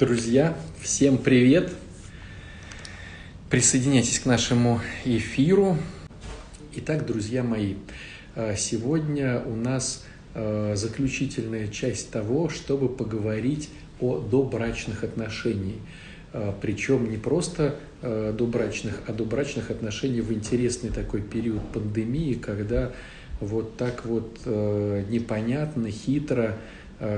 Друзья, всем привет! Присоединяйтесь к нашему эфиру. Итак, друзья мои, э, сегодня у нас э, заключительная часть того, чтобы поговорить о добрачных отношениях. Э, Причем не просто добрачных, а добрачных отношений в интересный такой период пандемии, когда вот так вот непонятно, хитро,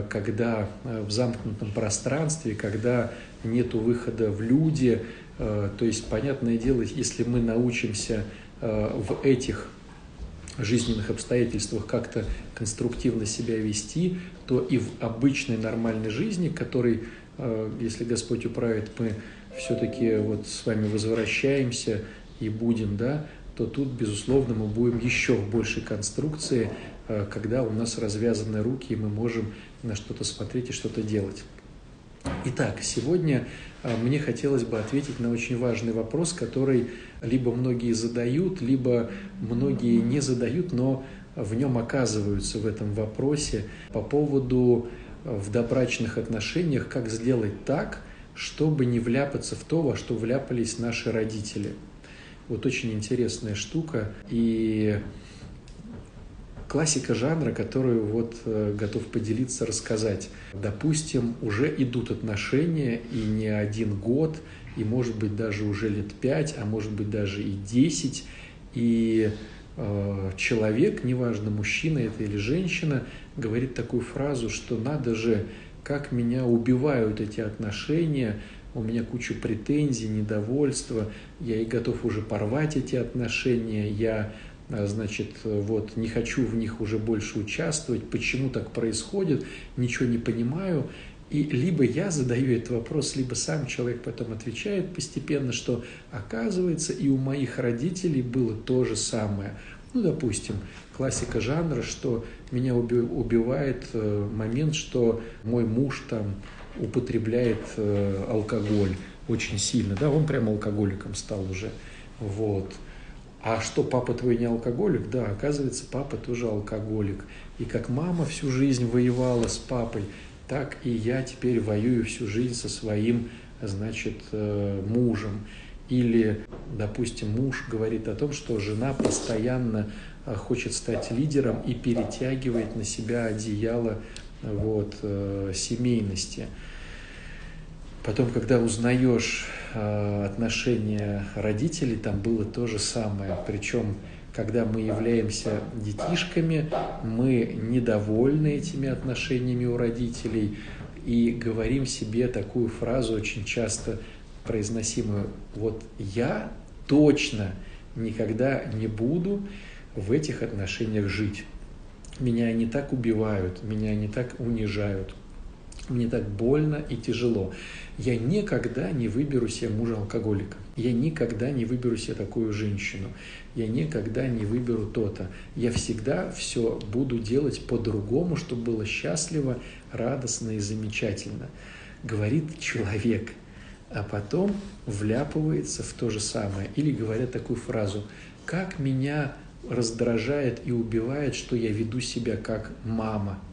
когда э, в замкнутом пространстве, когда нет выхода в люди. Э, то есть, понятное дело, если мы научимся в этих жизненных обстоятельствах как-то конструктивно себя вести, то и в обычной нормальной жизни, которой, если Господь управит, мы все-таки вот с вами возвращаемся и будем, да, то тут, безусловно, мы будем еще в большей конструкции, когда у нас развязаны руки, и мы можем на что-то смотреть и что-то делать. Итак, сегодня а, мне хотелось бы ответить на очень важный вопрос, который либо многие задают, либо многие не задают, но в нем оказываются в этом вопросе по поводу а, в добрачных отношениях, как сделать так, чтобы не вляпаться в то, во что вляпались наши родители. Вот очень интересная штука. И классика жанра, которую вот э, готов поделиться, рассказать. Допустим, уже идут отношения и не один год, и может быть даже уже лет пять, а может быть даже и десять, и э, человек, неважно, мужчина это или женщина, говорит такую фразу, что надо же, как меня убивают эти отношения, у меня куча претензий, недовольства, я и готов уже порвать эти отношения, я а, значит, вот не хочу в них уже больше участвовать, почему так происходит, ничего не понимаю. И либо я задаю этот вопрос, либо сам человек потом отвечает постепенно, что оказывается и у моих родителей было то же самое. Ну, допустим, классика жанра, что меня убивает э, момент, что мой муж там употребляет э, алкоголь очень сильно, да, он прям алкоголиком стал уже, вот. А что, папа твой не алкоголик? Да, оказывается, папа тоже алкоголик. И как мама всю жизнь воевала с папой, так и я теперь воюю всю жизнь со своим, значит, э, мужем. Или, допустим, муж говорит о том, что жена постоянно э, хочет стать лидером и перетягивает на себя одеяло вот, э, семейности. Потом, когда узнаешь э, отношения родителей, там было то же самое. Причем, когда мы являемся детишками, мы недовольны этими отношениями у родителей и говорим себе такую фразу очень часто произносимую. Вот я точно никогда не буду в этих отношениях жить. Меня они так убивают, меня они так унижают, мне так больно и тяжело. Я никогда не выберу себе мужа-алкоголика. Я никогда не выберу себе такую женщину. Я никогда не выберу то-то. Я всегда все буду делать по-другому, чтобы было счастливо, радостно и замечательно. Говорит человек, а потом вляпывается в то же самое. Или говорят такую фразу, как меня раздражает и убивает, что я веду себя как мама –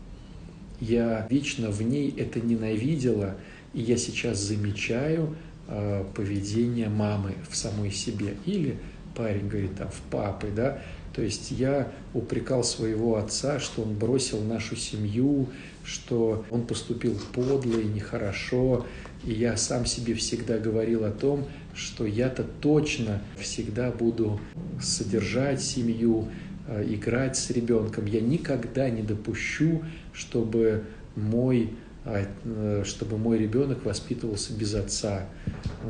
я вечно в ней это ненавидела, и я сейчас замечаю э, поведение мамы в самой себе. Или парень говорит там в папы, да, то есть я упрекал своего отца, что он бросил нашу семью, что он поступил подло и нехорошо. И я сам себе всегда говорил о том, что я-то точно всегда буду содержать семью, играть с ребенком. Я никогда не допущу, чтобы мой а, э, чтобы мой ребенок воспитывался без отца.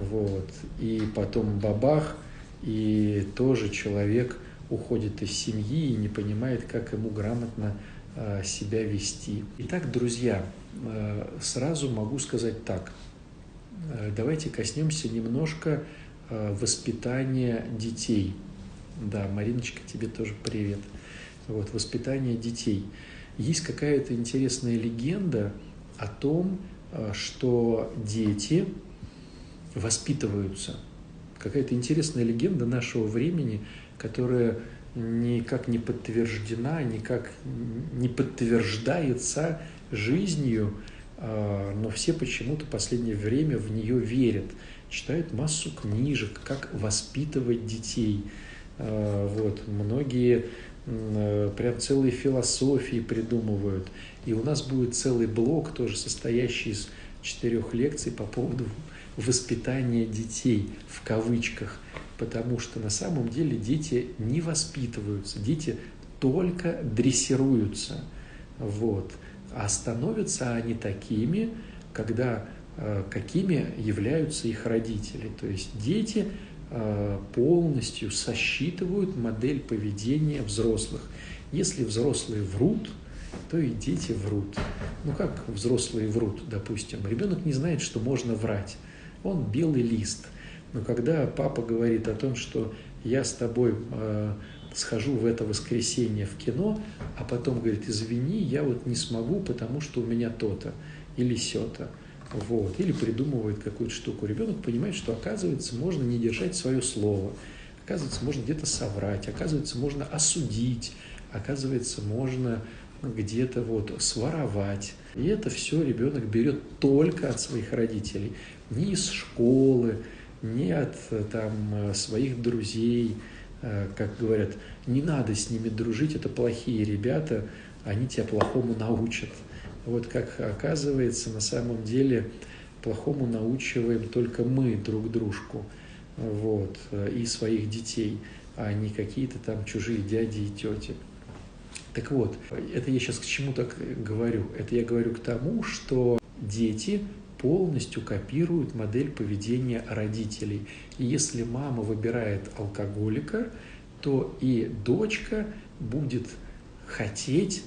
Вот. И потом бабах, и тоже человек уходит из семьи и не понимает, как ему грамотно а, себя вести. Итак, друзья, э, сразу могу сказать так. Давайте коснемся немножко воспитания детей – да, Мариночка, тебе тоже привет. Вот, воспитание детей. Есть какая-то интересная легенда о том, э, что дети воспитываются. Какая-то интересная легенда нашего времени, которая никак не подтверждена, никак не подтверждается жизнью, а, но все почему-то в последнее время в нее верят, читают массу книжек, как воспитывать детей. А, вот, многие прям целые философии придумывают. И у нас будет целый блок, тоже состоящий из четырех лекций по поводу воспитания детей в кавычках, потому что на самом деле дети не воспитываются, дети только дрессируются. Вот. А становятся они такими, когда э, какими являются их родители. То есть дети э, полностью сосчитывают модель поведения взрослых. Если взрослые врут, то и дети врут. Ну как взрослые врут, допустим. Ребенок не знает, что можно врать. Он белый лист. Но когда папа говорит о том, что я с тобой э, схожу в это воскресенье в кино, а потом говорит, извини, я вот не смогу, потому что у меня то-то или сё-то. Вот. Или придумывает какую-то штуку. Ребенок понимает, что, оказывается, можно не держать свое слово. Оказывается, можно где-то соврать. Оказывается, можно осудить. Оказывается, можно где-то вот своровать. И это все ребенок берет только от своих родителей. Не из школы, не от там, своих друзей. Э, как говорят, не надо с ними дружить, это плохие ребята, они тебя плохому научат. Вот как оказывается, на самом деле плохому научиваем только мы друг дружку вот, и своих детей, а не какие-то там чужие дяди и тети. Так вот, это я сейчас к чему так говорю? Это я говорю к тому, что дети полностью копируют модель поведения родителей. И если мама выбирает алкоголика, то и дочка будет хотеть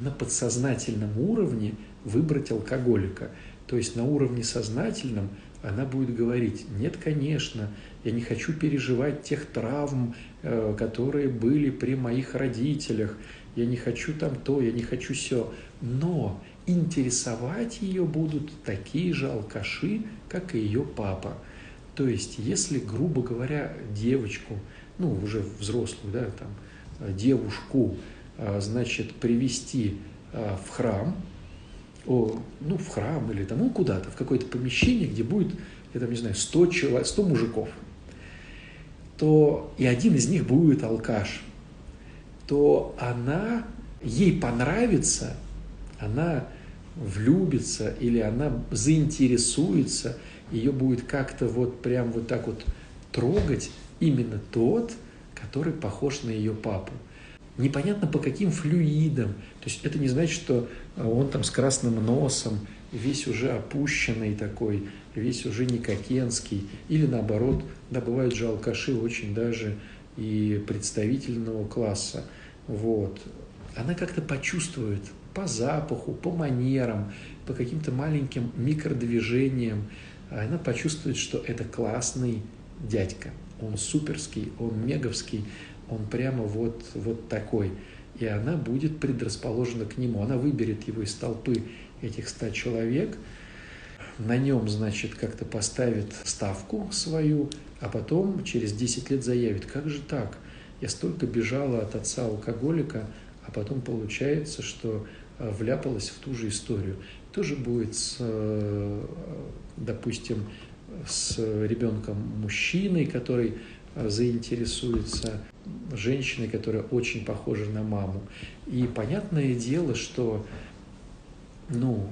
на подсознательном уровне выбрать алкоголика. То есть на уровне сознательном она будет говорить, нет, конечно, я не хочу переживать тех травм, э, которые были при моих родителях, я не хочу там то, я не хочу все. Но интересовать ее будут такие же алкаши, как и ее папа. То есть, если, грубо говоря, девочку, ну, уже взрослую, да, там, девушку, а, значит, привести а, в храм, ну, в храм или там, ну, куда-то, в какое-то помещение, где будет, я там не знаю, 100, человек, 100 мужиков, то и один из них будет алкаш, то она, ей понравится, она влюбится или она заинтересуется, ее будет как-то вот прям вот так вот трогать именно тот, который похож на ее папу. Непонятно по каким флюидам. То есть это не значит, что он там с красным носом, весь уже опущенный такой, весь уже никакенский. Или наоборот, да, бывают же алкаши очень даже и представительного класса. Вот. Она как-то почувствует по запаху, по манерам, по каким-то маленьким микродвижениям. Она почувствует, что это классный дядька. Он суперский, он меговский, он прямо вот, вот такой. И она будет предрасположена к нему. Она выберет его из толпы этих ста человек, на нем, значит, как-то поставит ставку свою, а потом через 10 лет заявит, как же так? Я столько бежала от отца алкоголика, а потом получается, что э, вляпалась в ту же историю. Тоже будет, с, э, допустим, с ребенком мужчиной, который э, заинтересуется женщиной, которая очень похожа на маму. И понятное дело, что ну,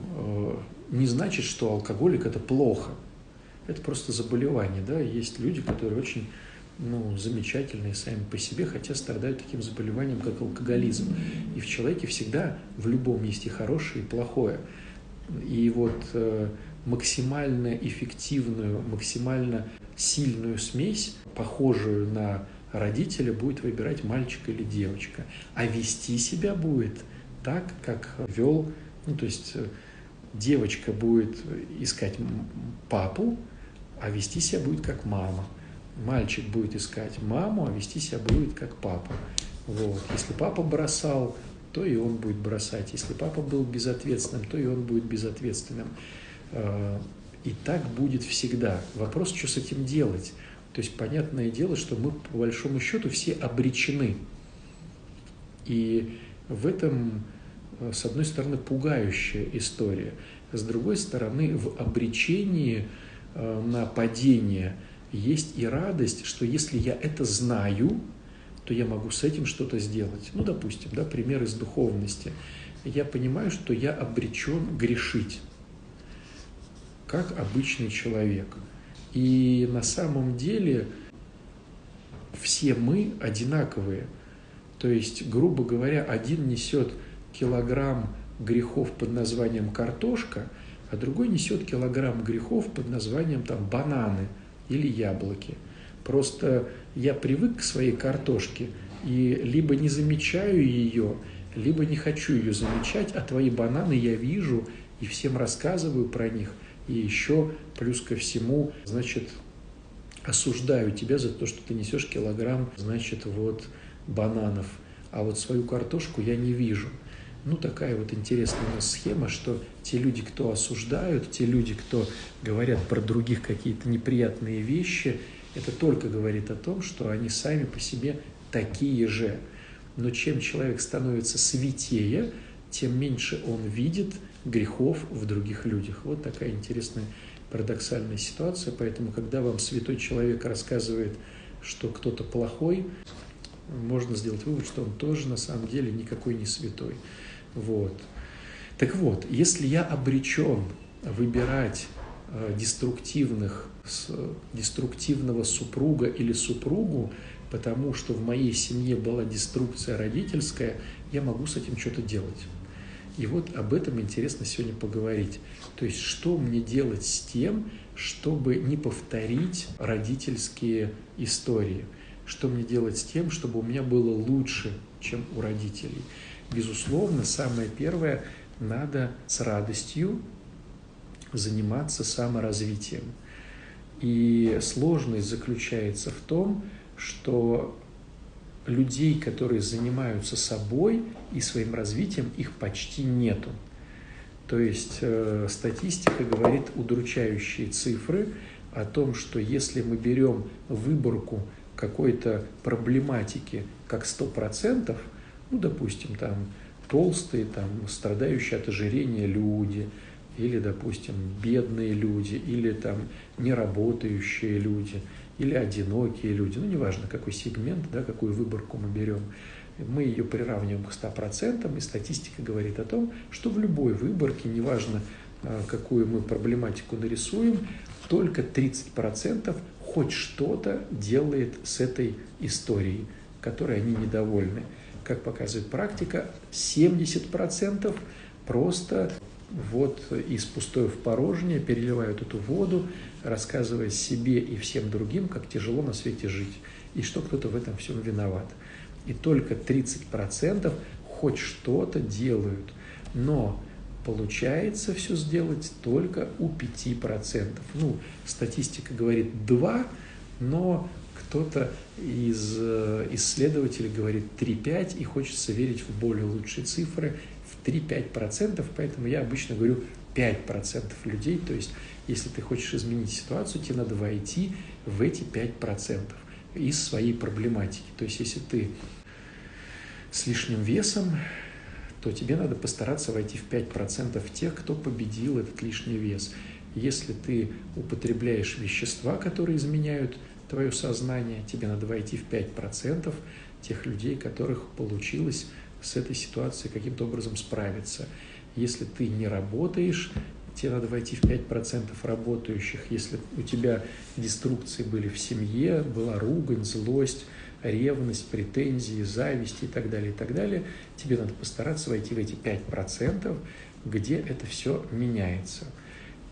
не значит, что алкоголик это плохо. Это просто заболевание. Да? Есть люди, которые очень ну, замечательные сами по себе, хотя страдают таким заболеванием, как алкоголизм. И в человеке всегда в любом есть и хорошее, и плохое. И вот э, максимально эффективную, максимально сильную смесь, похожую на родителя, будет выбирать мальчик или девочка. А вести себя будет так, как вел, ну, то есть э, девочка будет искать папу, а вести себя будет как мама мальчик будет искать маму, а вести себя будет как папа. Вот. Если папа бросал, то и он будет бросать. Если папа был безответственным, то и он будет безответственным. А, и так будет всегда. Вопрос, что с этим делать. То есть, понятное дело, что мы, по большому счету, все обречены. И в этом, с одной стороны, пугающая история. С другой стороны, в обречении э, на падение есть и радость, что если я это знаю, то я могу с этим что-то сделать. Ну, допустим, да, пример из духовности. Я понимаю, что я обречен грешить, как обычный человек. И на самом деле все мы одинаковые. То есть, грубо говоря, один несет килограмм грехов под названием картошка, а другой несет килограмм грехов под названием там бананы или яблоки. Просто я привык к своей картошке и либо не замечаю ее, либо не хочу ее замечать, а твои бананы я вижу и всем рассказываю про них. И еще плюс ко всему, значит, осуждаю тебя за то, что ты несешь килограмм, значит, вот бананов, а вот свою картошку я не вижу. Ну, такая вот интересная у нас схема, что те люди, кто осуждают, те люди, кто говорят про других какие-то неприятные вещи, это только говорит о том, что они сами по себе такие же. Но чем человек становится святее, тем меньше он видит грехов в других людях. Вот такая интересная парадоксальная ситуация. Поэтому, когда вам святой человек рассказывает, что кто-то плохой, можно сделать вывод, что он тоже на самом деле никакой не святой. Вот. Так вот, если я обречен выбирать э, деструктивных, деструктивного супруга или супругу, потому что в моей семье была деструкция родительская, я могу с этим что-то делать. И вот об этом интересно сегодня поговорить. То есть, что мне делать с тем, чтобы не повторить родительские истории? Что мне делать с тем, чтобы у меня было лучше, чем у родителей? Безусловно, самое первое, надо с радостью заниматься саморазвитием. И сложность заключается в том, что людей, которые занимаются собой и своим развитием, их почти нету. То есть э, статистика говорит удручающие цифры о том, что если мы берем выборку какой-то проблематики как 100%, ну, допустим, там толстые, там, страдающие от ожирения люди, или, допустим, бедные люди, или там неработающие люди – или одинокие люди, ну, неважно, какой сегмент, да, какую выборку мы берем, мы ее приравниваем к 100%, и статистика говорит о том, что в любой выборке, неважно, а, какую мы проблематику нарисуем, только 30% хоть что-то делает с этой историей, которой они недовольны. Как показывает практика, 70% просто вот из пустое в порожнее переливают эту воду, рассказывая себе и всем другим, как тяжело на свете жить, и что кто-то в этом всем виноват. И только 30% хоть что-то делают. Но получается все сделать только у 5%. Ну, статистика говорит 2, но кто-то из э, исследователей говорит 3-5, и хочется верить в более лучшие цифры, в 3-5%, поэтому я обычно говорю 5% людей, то есть если ты хочешь изменить ситуацию, тебе надо войти в эти 5% из своей проблематики. То есть если ты с лишним весом, то тебе надо постараться войти в 5% тех, кто победил этот лишний вес. Если ты употребляешь вещества, которые изменяют твое сознание, тебе надо войти в 5% тех людей, которых получилось с этой ситуацией каким-то образом справиться. Если ты не работаешь, тебе надо войти в 5% работающих. Если у тебя деструкции были в семье, была ругань, злость, ревность, претензии, зависть и так далее, и так далее, тебе надо постараться войти в эти 5%, где это все меняется.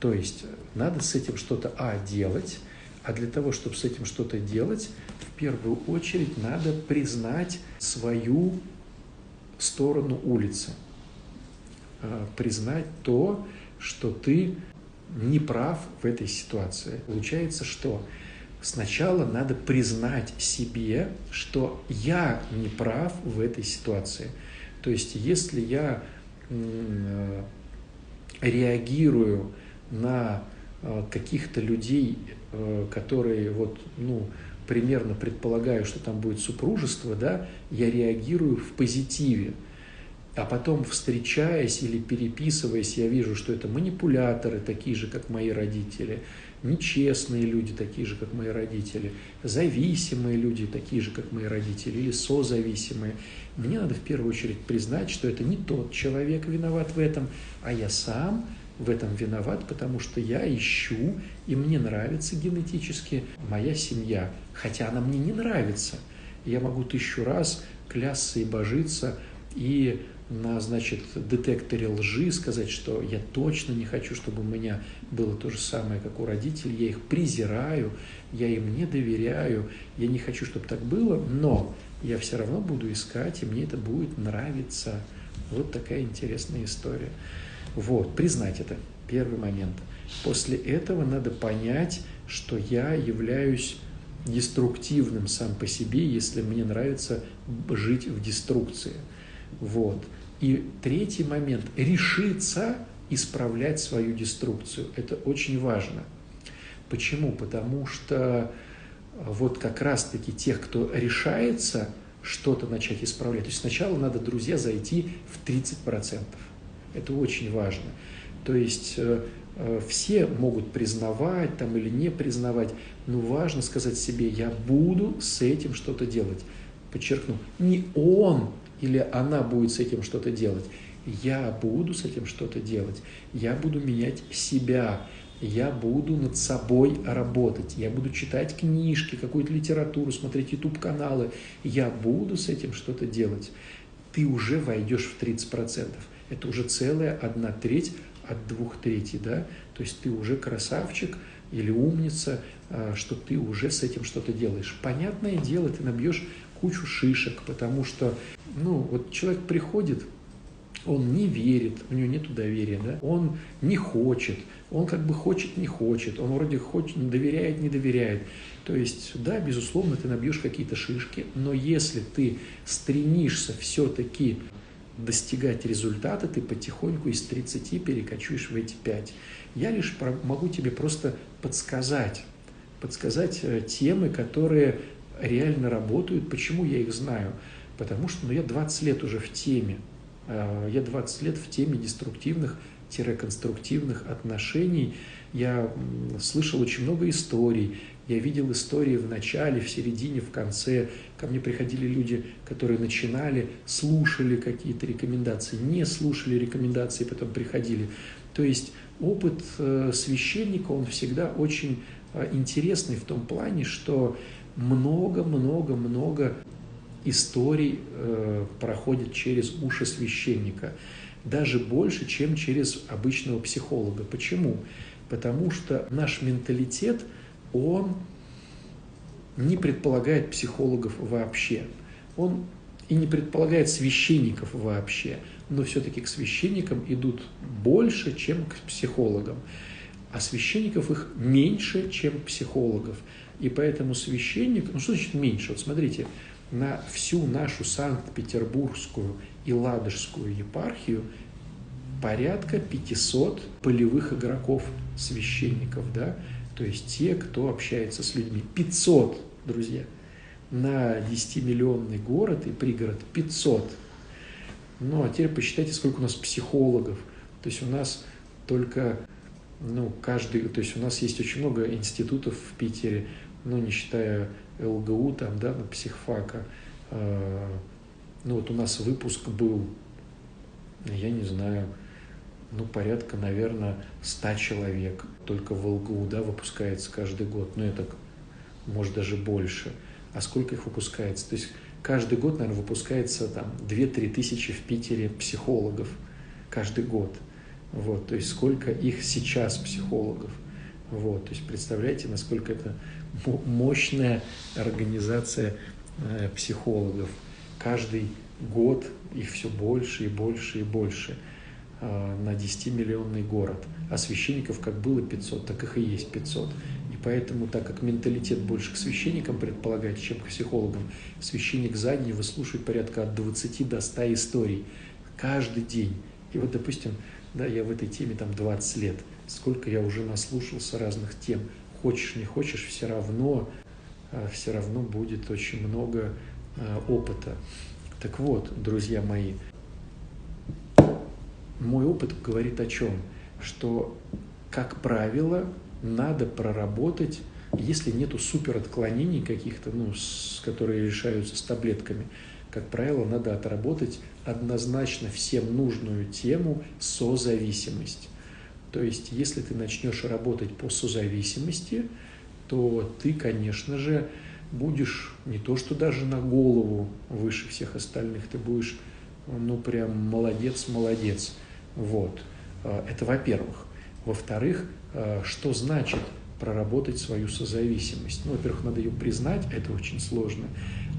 То есть надо с этим что-то, а, делать, а для того, чтобы с этим что-то делать, в первую очередь надо признать свою сторону улицы, признать то, что ты не прав в этой ситуации. Получается, что сначала надо признать себе, что я не прав в этой ситуации. То есть, если я э, реагирую на э, каких-то людей, э, которые вот, ну, примерно предполагаю, что там будет супружество, да, я реагирую в позитиве. А потом, встречаясь или переписываясь, я вижу, что это манипуляторы, такие же, как мои родители, нечестные люди, такие же, как мои родители, зависимые люди, такие же, как мои родители, или созависимые. Мне надо в первую очередь признать, что это не тот человек виноват в этом, а я сам в этом виноват, потому что я ищу, и мне нравится генетически моя семья, хотя она мне не нравится. Я могу тысячу раз клясться и божиться, и на, значит, детекторе лжи сказать, что я точно не хочу, чтобы у меня было то же самое, как у родителей, я их презираю, я им не доверяю, я не хочу, чтобы так было, но я все равно буду искать, и мне это будет нравиться. Вот такая интересная история. Вот, признать это, первый момент. После этого надо понять, что я являюсь деструктивным сам по себе, если мне нравится жить в деструкции. Вот. И третий момент – решиться исправлять свою деструкцию. Это очень важно. Почему? Потому что вот как раз-таки тех, кто решается что-то начать исправлять, то есть сначала надо, друзья, зайти в 30%. Это очень важно. То есть э, э, все могут признавать там или не признавать, но важно сказать себе, я буду с этим что-то делать. Подчеркну, не он или она будет с этим что-то делать. Я буду с этим что-то делать. Я буду менять себя. Я буду над собой работать. Я буду читать книжки, какую-то литературу, смотреть YouTube-каналы. Я буду с этим что-то делать. Ты уже войдешь в 30%. Это уже целая одна треть от двух третей, да? То есть ты уже красавчик или умница, а, что ты уже с этим что-то делаешь. Понятное дело, ты набьешь кучу шишек, потому что, ну, вот человек приходит, он не верит, у него нет доверия, да? он не хочет, он как бы хочет, не хочет, он вроде хочет, не доверяет, не доверяет. То есть, да, безусловно, ты набьешь какие-то шишки, но если ты стремишься все-таки достигать результата, ты потихоньку из 30 перекочуешь в эти 5. Я лишь могу тебе просто подсказать, подсказать э, темы, которые реально работают. Почему я их знаю? Потому что ну, я 20 лет уже в теме. А, я 20 лет в теме деструктивных-конструктивных отношений. Я слышал очень много историй. Я видел истории в начале, в середине, в конце. Ко мне приходили люди, которые начинали, слушали какие-то рекомендации, не слушали рекомендации, потом приходили. То есть опыт э, священника, он всегда очень э, интересный в том плане, что много-много-много историй э, проходит через уши священника, даже больше, чем через обычного психолога. Почему? Потому что наш менталитет, он не предполагает психологов вообще. Он и не предполагает священников вообще. Но все-таки к священникам идут больше, чем к психологам. А священников их меньше, чем психологов. И поэтому священник, ну что значит меньше? Вот смотрите, на всю нашу Санкт-Петербургскую и Ладожскую епархию порядка 500 полевых игроков, священников, да, то есть те, кто общается с людьми. 500, друзья. На 10-миллионный город и пригород 500. Ну, а теперь посчитайте, сколько у нас психологов. То есть у нас только, ну, каждый, то есть у нас есть очень много институтов в Питере, ну, не считая ЛГУ, там, да, на психфака. А, ну, вот у нас выпуск был, я не знаю, ну, порядка, наверное, 100 человек только в ЛГУ, да, выпускается каждый год. Ну, это, может, даже больше. А сколько их выпускается? То есть каждый год, наверное, выпускается там 2-3 тысячи в Питере психологов каждый год. Вот, то есть сколько их сейчас психологов. Вот, то есть представляете, насколько это мощная организация э, психологов. Каждый год их все больше и больше и больше э, на 10-миллионный город. А священников как было 500, так их и есть 500. И поэтому, так как менталитет больше к священникам предполагает, чем к психологам, священник за день выслушивает порядка от 20 до 100 историй каждый день. И вот, допустим, да, я в этой теме там 20 лет, сколько я уже наслушался разных тем, хочешь, не хочешь, все равно, э, все равно будет очень много э, опыта. Так вот, друзья мои, мой опыт говорит о чем? Что, как правило, надо проработать, если нету супер отклонений каких-то, ну, с, которые решаются с таблетками, как правило, надо отработать однозначно всем нужную тему созависимость. То есть, если ты начнешь работать по созависимости, то ты, конечно же, будешь не то что даже на голову выше всех остальных, ты будешь, ну, прям молодец, молодец. Вот. А, это во-первых. Во-вторых, а, что значит проработать свою созависимость? Ну, во-первых, надо ее признать, это очень сложно.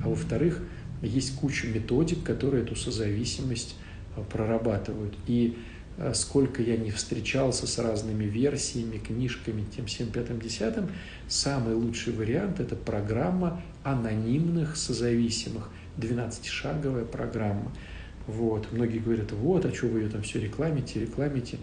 А во-вторых, есть куча методик, которые эту созависимость а, прорабатывают. И сколько я не встречался с разными версиями, книжками, тем всем пятым десятым, самый лучший вариант – это программа анонимных созависимых, 12-шаговая программа. Вот. Многие говорят, вот, а что вы ее там все рекламите, рекламите,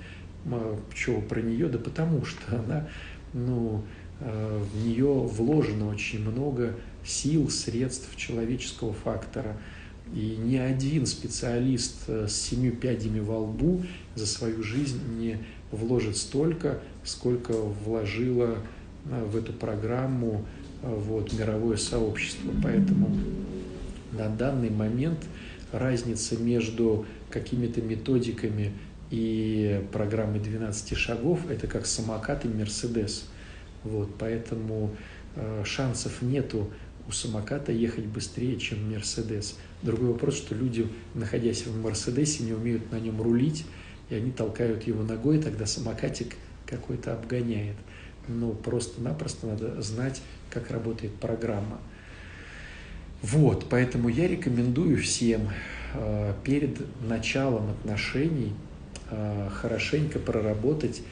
что про нее? Да потому что она, ну, э, в нее вложено очень много сил, средств, человеческого фактора – и ни один специалист э, с семью пядями во лбу за свою жизнь не вложит столько, сколько вложило э, в эту программу э, вот, мировое сообщество. Поэтому на данный момент разница между какими-то методиками и программой 12 шагов – это как самокат и Мерседес. Вот, поэтому шансов нету у самоката ехать быстрее, чем Мерседес. Другой вопрос, что люди, находясь в Мерседесе, не умеют на нем рулить, и они толкают его ногой, тогда самокатик какой-то обгоняет. Но просто-напросто надо знать, как работает программа. Вот, поэтому я рекомендую всем э, перед началом отношений э, хорошенько проработать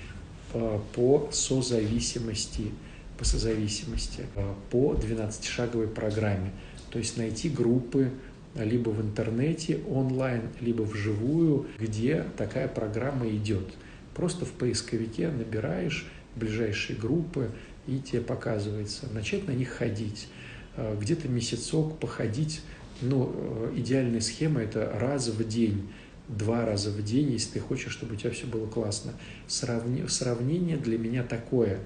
э, по созависимости, по созависимости, по 12-шаговой программе. То есть найти группы, либо в интернете онлайн, либо вживую, где такая программа идет. Просто в поисковике набираешь ближайшие группы, и тебе показывается. Начать на них ходить. Э, где-то месяцок походить. Ну, э, идеальная схема – это раз в день два раза в день, если ты хочешь, чтобы у тебя все было классно. Сравни... Сравнение для меня такое.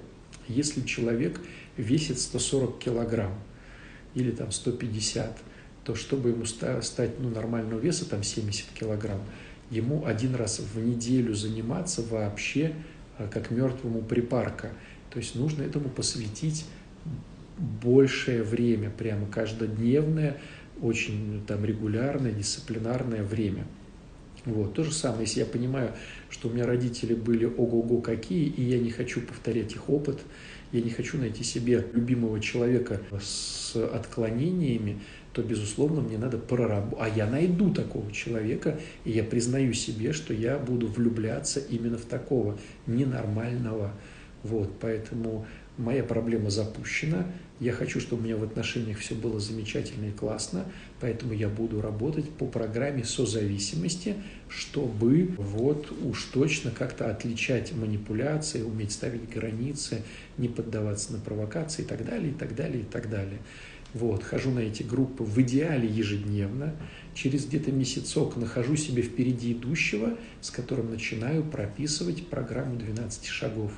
Если человек весит 140 килограмм или там 150, то чтобы ему стать ну, нормального веса, там 70 килограмм, ему один раз в неделю заниматься вообще а, как мертвому припарка. То есть нужно этому посвятить большее время, прямо каждодневное, очень там регулярное, дисциплинарное время. Вот. То же самое, если я понимаю, что у меня родители были ого-го какие, и я не хочу повторять их опыт, я не хочу найти себе любимого человека с отклонениями, то, безусловно, мне надо проработать. А я найду такого человека, и я признаю себе, что я буду влюбляться именно в такого ненормального. Вот, поэтому моя проблема запущена. Я хочу, чтобы у меня в отношениях все было замечательно и классно, поэтому я буду работать по программе созависимости, чтобы вот уж точно как-то отличать манипуляции, уметь ставить границы, не поддаваться на провокации и так далее, и так далее, и так далее. Вот, хожу на эти группы в идеале ежедневно. Через где-то месяцок нахожу себе впереди идущего, с которым начинаю прописывать программу 12 шагов.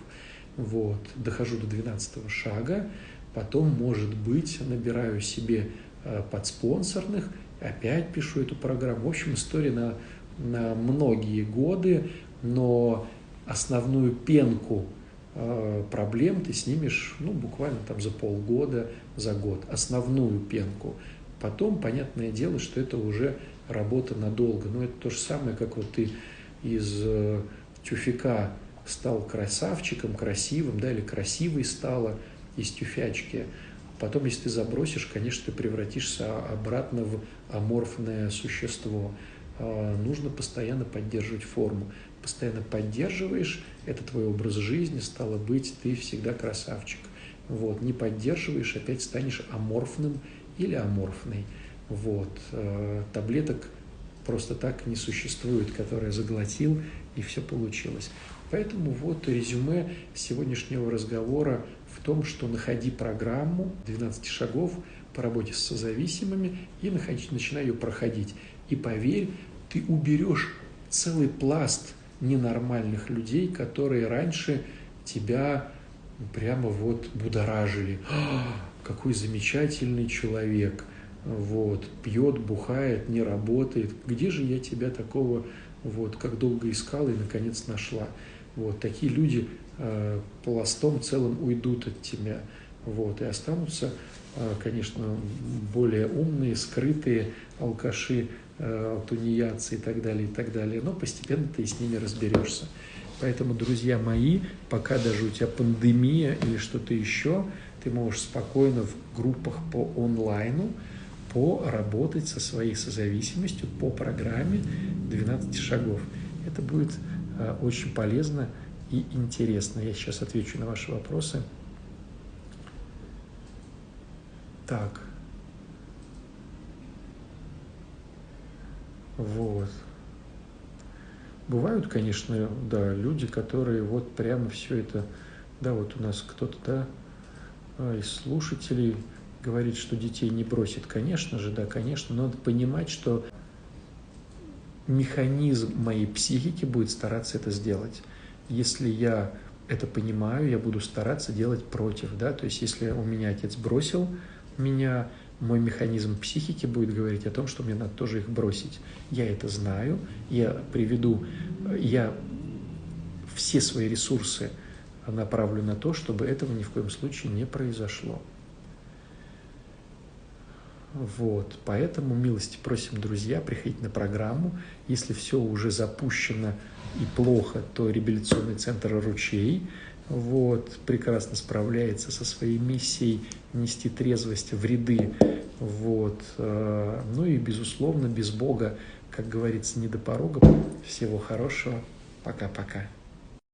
Вот, дохожу до 12 шага, потом, может быть, набираю себе э, подспонсорных, опять пишу эту программу. В общем, история на, на многие годы, но основную пенку проблем ты снимешь ну, буквально там за полгода, за год, основную пенку. Потом, понятное дело, что это уже работа надолго. Но это то же самое, как вот ты из э, тюфика стал красавчиком, красивым, да, или красивой стала из тюфячки. Потом, если ты забросишь, конечно, ты превратишься обратно в аморфное существо. А, нужно постоянно поддерживать форму постоянно поддерживаешь, это твой образ жизни, стало быть, ты всегда красавчик. Вот, не поддерживаешь, опять станешь аморфным или аморфной. Вот, э, таблеток просто так не существует, которые заглотил, и все получилось. Поэтому вот резюме сегодняшнего разговора в том, что находи программу 12 шагов по работе с созависимыми и находи, начинай ее проходить. И поверь, ты уберешь целый пласт ненормальных людей, которые раньше тебя прямо вот будоражили. «А, какой замечательный человек, вот, пьет, бухает, не работает. Где же я тебя такого, вот, как долго искала и наконец нашла? Вот, такие люди э, пластом целым уйдут от тебя, вот, и останутся, э, конечно, более умные, скрытые алкаши, э, тунеядцы и так далее, и так далее, но постепенно ты с ними разберешься. Поэтому, друзья мои, пока даже у тебя пандемия или что-то еще, ты можешь спокойно в группах по онлайну поработать со своей созависимостью по программе 12 шагов. Это будет э, очень полезно и интересно. Я сейчас отвечу на ваши вопросы. Так. Вот. Бывают, конечно, да, люди, которые вот прямо все это, да, вот у нас кто-то, да, а, из слушателей говорит, что детей не бросит. Конечно же, да, конечно, но надо понимать, что механизм моей психики будет стараться это сделать. Если я это понимаю, я буду стараться делать против, да, то есть если у меня отец бросил меня, мой механизм психики будет говорить о том, что мне надо тоже их бросить. Я это знаю, я приведу, я все свои ресурсы направлю на то, чтобы этого ни в коем случае не произошло. Вот, поэтому милости просим, друзья, приходить на программу. Если все уже запущено и плохо, то реабилитационный центр «Ручей» вот, прекрасно справляется со своей миссией нести трезвость в ряды. Вот. Э, ну и, безусловно, без Бога, как говорится, не до порога. Всего хорошего. Пока-пока.